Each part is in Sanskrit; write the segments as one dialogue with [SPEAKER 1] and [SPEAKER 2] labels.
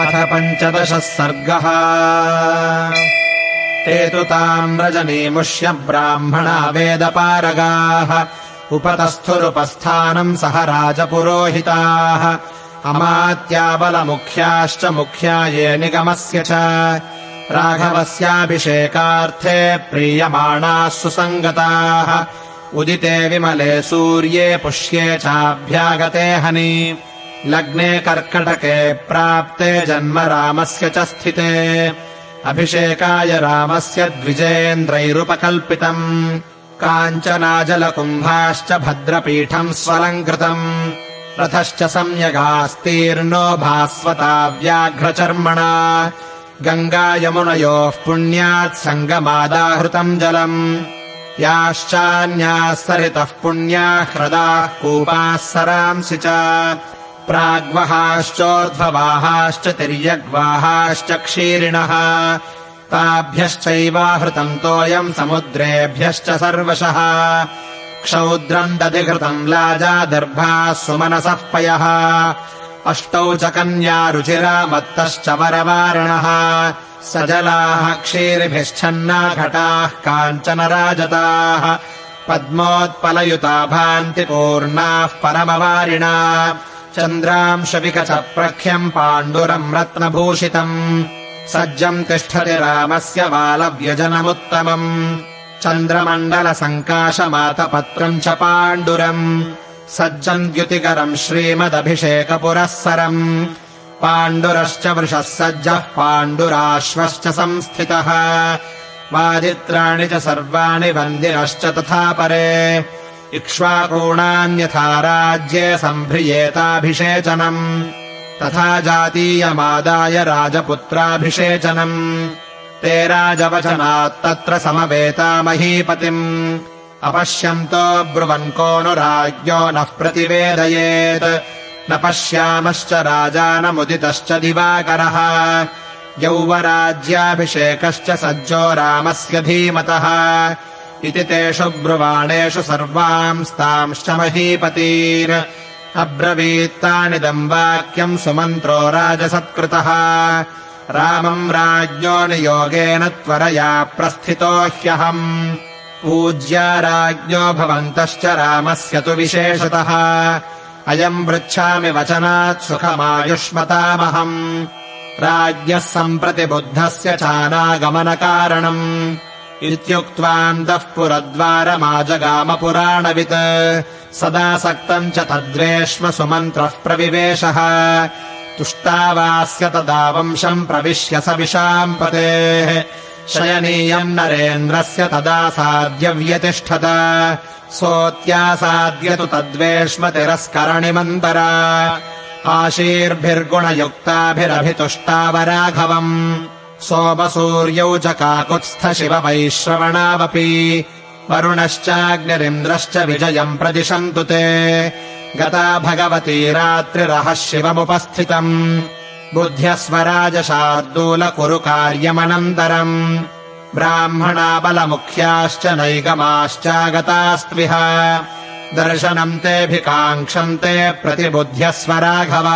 [SPEAKER 1] अथ पञ्चदशः सर्गः। ते तु ताम् रजनीमुष्य ब्राह्मणा वेदपारगाः उपतस्थुरुपस्थानम् सह राजपुरोहिताः। अमात्याबलमुख्याश्च मुख्या ये निगमस्य च। राघवस्याभिषेकार्थे प्रीयमाणाः सुसङ्गताः। उदिते विमले सूर्ये पुष्ये चाभ्यागते हनि लग्ने कर्कटके प्राप्ते जन्म रामस्य च स्थिते। अभिषेकाय रामस्य द्विजेन्द्रैरुपकल्पितम्। काञ्चनाजलकुम्भाश्च भद्रपीठम् स्वलङ्कृतम्। रथश्च सम्यगास्तीर्णो भास्वता व्याघ्रचर्मणा। गङ्गायमुनयोः पुण्यात् सङ्गमादाहृतम् जलम्। याश्चान्याः सरितः पुण्याः ह्रदाः कूपाः सरांसि च प्राग्वहाश्चोर्ध्ववाहाश्च तिर्यग्वाहाश्च क्षीरिणः ताभ्यश्चैवाहृतम् तोयम् समुद्रेभ्यश्च सर्वशः। क्षौद्रम् दधिघृतम् लाजा दर्भाः सुमनसः पयः। अष्टौ च कन्या रुचिरा मत्तश्च वरवारणः। सजलाः क्षीरिभिश्चन्ना घटाः काञ्चन पद्मोत्पलयुता भान्ति पूर्णाः परमवारिणा चन्द्रांशविकचप्रख्यम् पाण्डुरम् रत्नभूषितम्। सज्जम् तिष्ठति रामस्य बालव्यजनमुत्तमम्। चन्द्रमण्डलसङ्काशमातपत्रम् च पाण्डुरम्। सज्जम् द्युतिकरम् श्रीमदभिषेकपुरःसरम्। पाण्डुरश्च वृषः सज्जः पाण्डुराश्वश्च संस्थितः। वादित्राणि च सर्वाणि वन्दिनश्च तथा परे इक्ष्वाकूणान्यथा राज्ये सम्भ्रियेताभिषेचनम्। तथा जातीयमादाय राजपुत्राभिषेचनम्। ते राजवचनात्तत्र समवेता महीपतिम्। अपश्यन्तो ब्रुवन् को नु राज्ञो नः प्रतिवेदयेत्। न पश्यामश्च राजानमुदितश्च दिवाकरः। यौवराज्याभिषेकश्च सज्जो रामस्य धीमतः इति तेषु ब्रुवाणेषु सर्वांस्तांश्च महीपतीर् अब्रवीत्तानिदम् वाक्यम् सुमन्त्रो राजसत्कृतः। रामम् राज्ञो नियोगेन त्वरया प्रस्थितो ह्यहम्। पूज्या राज्ञो भवन्तश्च रामस्य तु विशेषतः। अयम् पृच्छामि वचनात् सुखमायुष्मतामहम्। राज्ञः सम्प्रति बुद्धस्य चानागमनकारणम् इत्युक्त्वान्तः पुरद्वारमाजगामपुराणवित्। सदासक्तम् च तद्वेश्म सुमन्त्रः प्रविवेशः। तुष्टावास्य तदा वंशम् प्रविश्य स विशाम्पतेः शयनीयम् नरेन्द्रस्य तदा साध्यव्यतिष्ठत। सोऽत्यासाद्यतु तद्वेश्म तिरस्करणिमन्तरा आशीर्भिर्गुणयुक्ताभिरभितुष्टावराघवम् सोमसूर्यौ च काकुत्स्थ शिववैश्रवणावपि वरुणश्चाग्निरिन्द्रश्च विजयम् प्रदिशन्तु ते। गता भगवती रात्रिरहः शिवमुपस्थितम्। बुद्ध्यस्वराजशार्दूल कुरु कार्यमनन्तरम् ब्राह्मणाबलमुख्याश्च नैगमाश्चागतास्त्विह दर्शनम् तेऽभिकाङ्क्षन्ते प्रतिबुध्यस्व राघव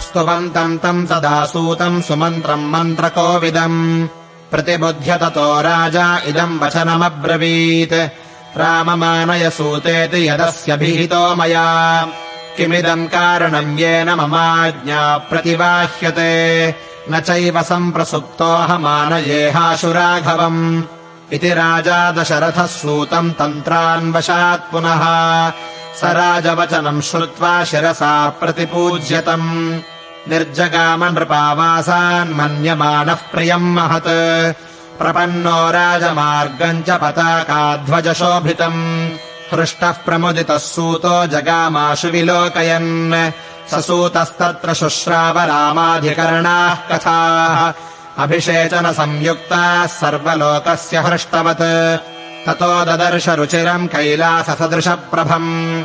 [SPEAKER 1] स्तुवन्तम् तम् तदा सूतम् सुमन्त्रम् मन्त्रकोविदम्। प्रतिबुध्य ततो राजा इदम् वचनमब्रवीत्। राममानय सूतेति यदस्यभिहितो मया। किमिदम् कारणम् येन ममाज्ञा प्रतिबाह्यते। न चैव सम्प्रसुप्तोऽहमानयेहाशु राघवम् इति राजा दशरथः सूतम् तन्त्रान्वशात् पुनः। स राजवचनम् श्रुत्वा शिरसा प्रतिपूज्यतम्। निर्जगाम नृपावासान्मन्यमानः प्रियम् महत्। प्रपन्नो राजमार्गम् च पताकाध्वजशोभितम्। हृष्टः प्रमुदितः सूतो जगामाशु विलोकयन्। स सूतस्तत्र शुश्राव रामाधिकरणाः कथाः अभिषेचनसंयुक्ताः सर्वलोकस्य हृष्टवत्। ततो ददर्श रुचिरम् कैलाससदृशप्रभम्।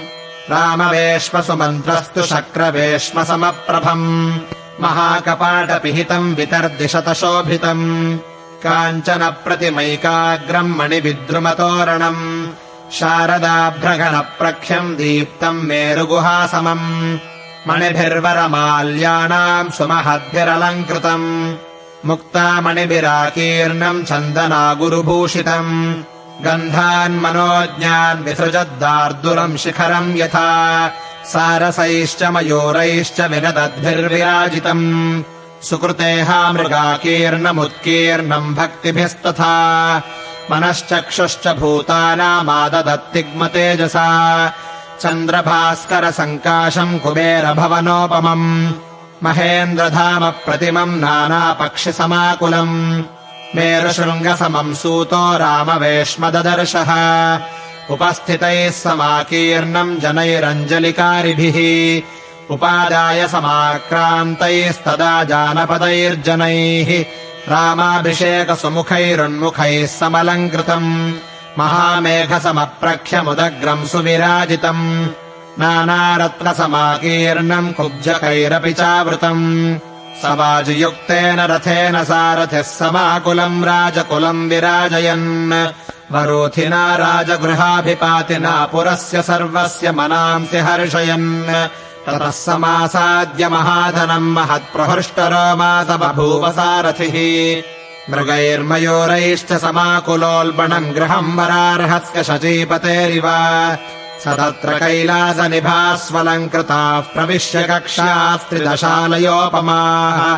[SPEAKER 1] रामवेश्मसुमन्त्रस्तु शक्रवेश्मसमप्रभम् महाकपाटपिहितम् वितर्दिशतशोभितम्। काञ्चन प्रतिमैकाग्रम् मणिविद्रुमतोरणम्। शारदाभ्रगणप्रख्यम् दीप्तम् मेरुगुहासमम्। मणिभिर्वरमाल्याणाम् सुमहद्भिरलङ्कृतम् मुक्तामणिभिराकीर्णम् चन्दना गुरुभूषितम् गन्धान्मनोज्ञान् विसृजद्दार्दुरम् शिखरम् यथा। सारसैश्च मयूरैश्च विनदद्भिर्विराजितम्। सुकृतेः मृगाकीर्णमुत्कीर्णम् भक्तिभिस्तथा। मनश्चक्षुश्च भूतानामाददत्तिग्मतेजसा। चन्द्रभास्करसङ्काशम् कुबेरभवनोपमम् महेन्द्रधामप्रतिमम् नानापक्षिसमाकुलम् मेरुशृङ्गसमम् सूतो रामवेश्मददर्शः। उपस्थितैः समाकीर्णम् जनैरञ्जलिकारिभिः। उपादाय समाक्रान्तैस्तदा जानपदैर्जनैः। रामाभिषेकसुमुखैरुन्मुखैः समलङ्कृतम्। महामेघसमप्रख्यमुदग्रम् सुविराजितम् नानारत्नसमाकीर्णम् कुब्जकैरपि चावृतम्। सवाजियुक्तेन रथेन सारथिः समाकुलम् राजकुलम् विराजयन्। वरोथिना राजगृहाभिपातिना पुरस्य सर्वस्य मनांसि हर्षयन्। ततः समासाद्य महाधनम् महत्प्रहृष्टरोमास बभूव सारथिः। मृगैर्मयूरैश्च समाकुलोल्बणम् गृहम् वरार्हस्य शचीपतेरिव स तत्र कैलासनिभास्वलङ्कृताः प्रविश्य कक्षास्त्रिदशालयोपमाः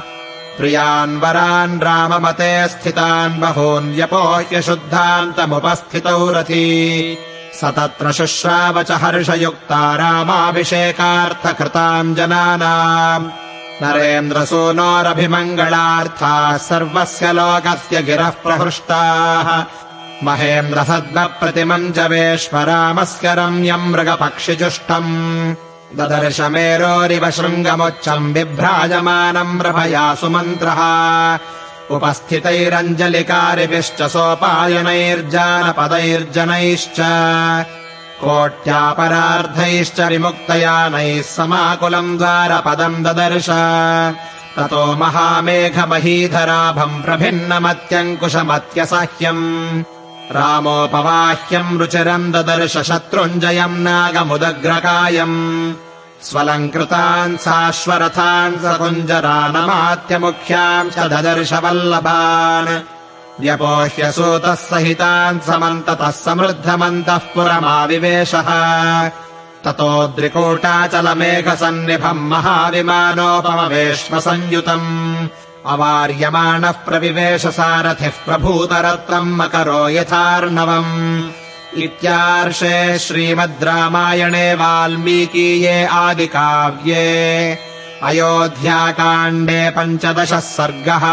[SPEAKER 1] प्रियान् वरान् राममते स्थितान् बहून्यपोह्य शुद्धान्तमुपस्थितौ रथी। स तत्र शुश्राव च हर्षयुक्ता रामाभिषेकार्थकृताम् जनानाम्। नरेन्द्रसूनोरभिमङ्गलार्थाः सर्वस्य लोकस्य गिरः प्रहृष्टाः महेन्द्रसद्मप्रतिमम् च वेश्वरामस्य रम्यम् मृगपक्षिजुष्टम्। ददर्श मेरोरिव शृङ्गमुच्चम् बिभ्राजमानम् प्रभया सुमन्त्रः उपस्थितैरञ्जलिकारिभिश्च सोपायनैर्जानपदैर्जनैश्च। कोट्यापरार्धैश्च विमुक्तयानैः समाकुलम् द्वारपदम् ददर्श। ततो महामेघमहीधराभम् प्रभिन्नमत्यङ्कुशमत्यसह्यम् रामोपवाह्यम् रुचिरम् ददर्श शत्रुञ्जयम् नागमुदग्रकायम्। स्वलङ्कृतान् साश्वरथान् सकुञ्जरानमात्यमुख्याम् च ददर्श वल्लभान् व्यपोह्य सूतः सहितान् समन्ततः समृद्धमन्तः पुरमाविवेशः। ततोद्रिकूटाचलमेघसन्निभम् महाविमानोपमवेश्मसंयुतम् अवार्यमाणः प्रविवेश सारथिः प्रभूतरत्नम् मकरो यथार्णवम्। इत्यार्षे श्रीमद् रामायणे वाल्मीकीये आदिकाव्ये। अयोध्याकाण्डे पञ्चदशः सर्गः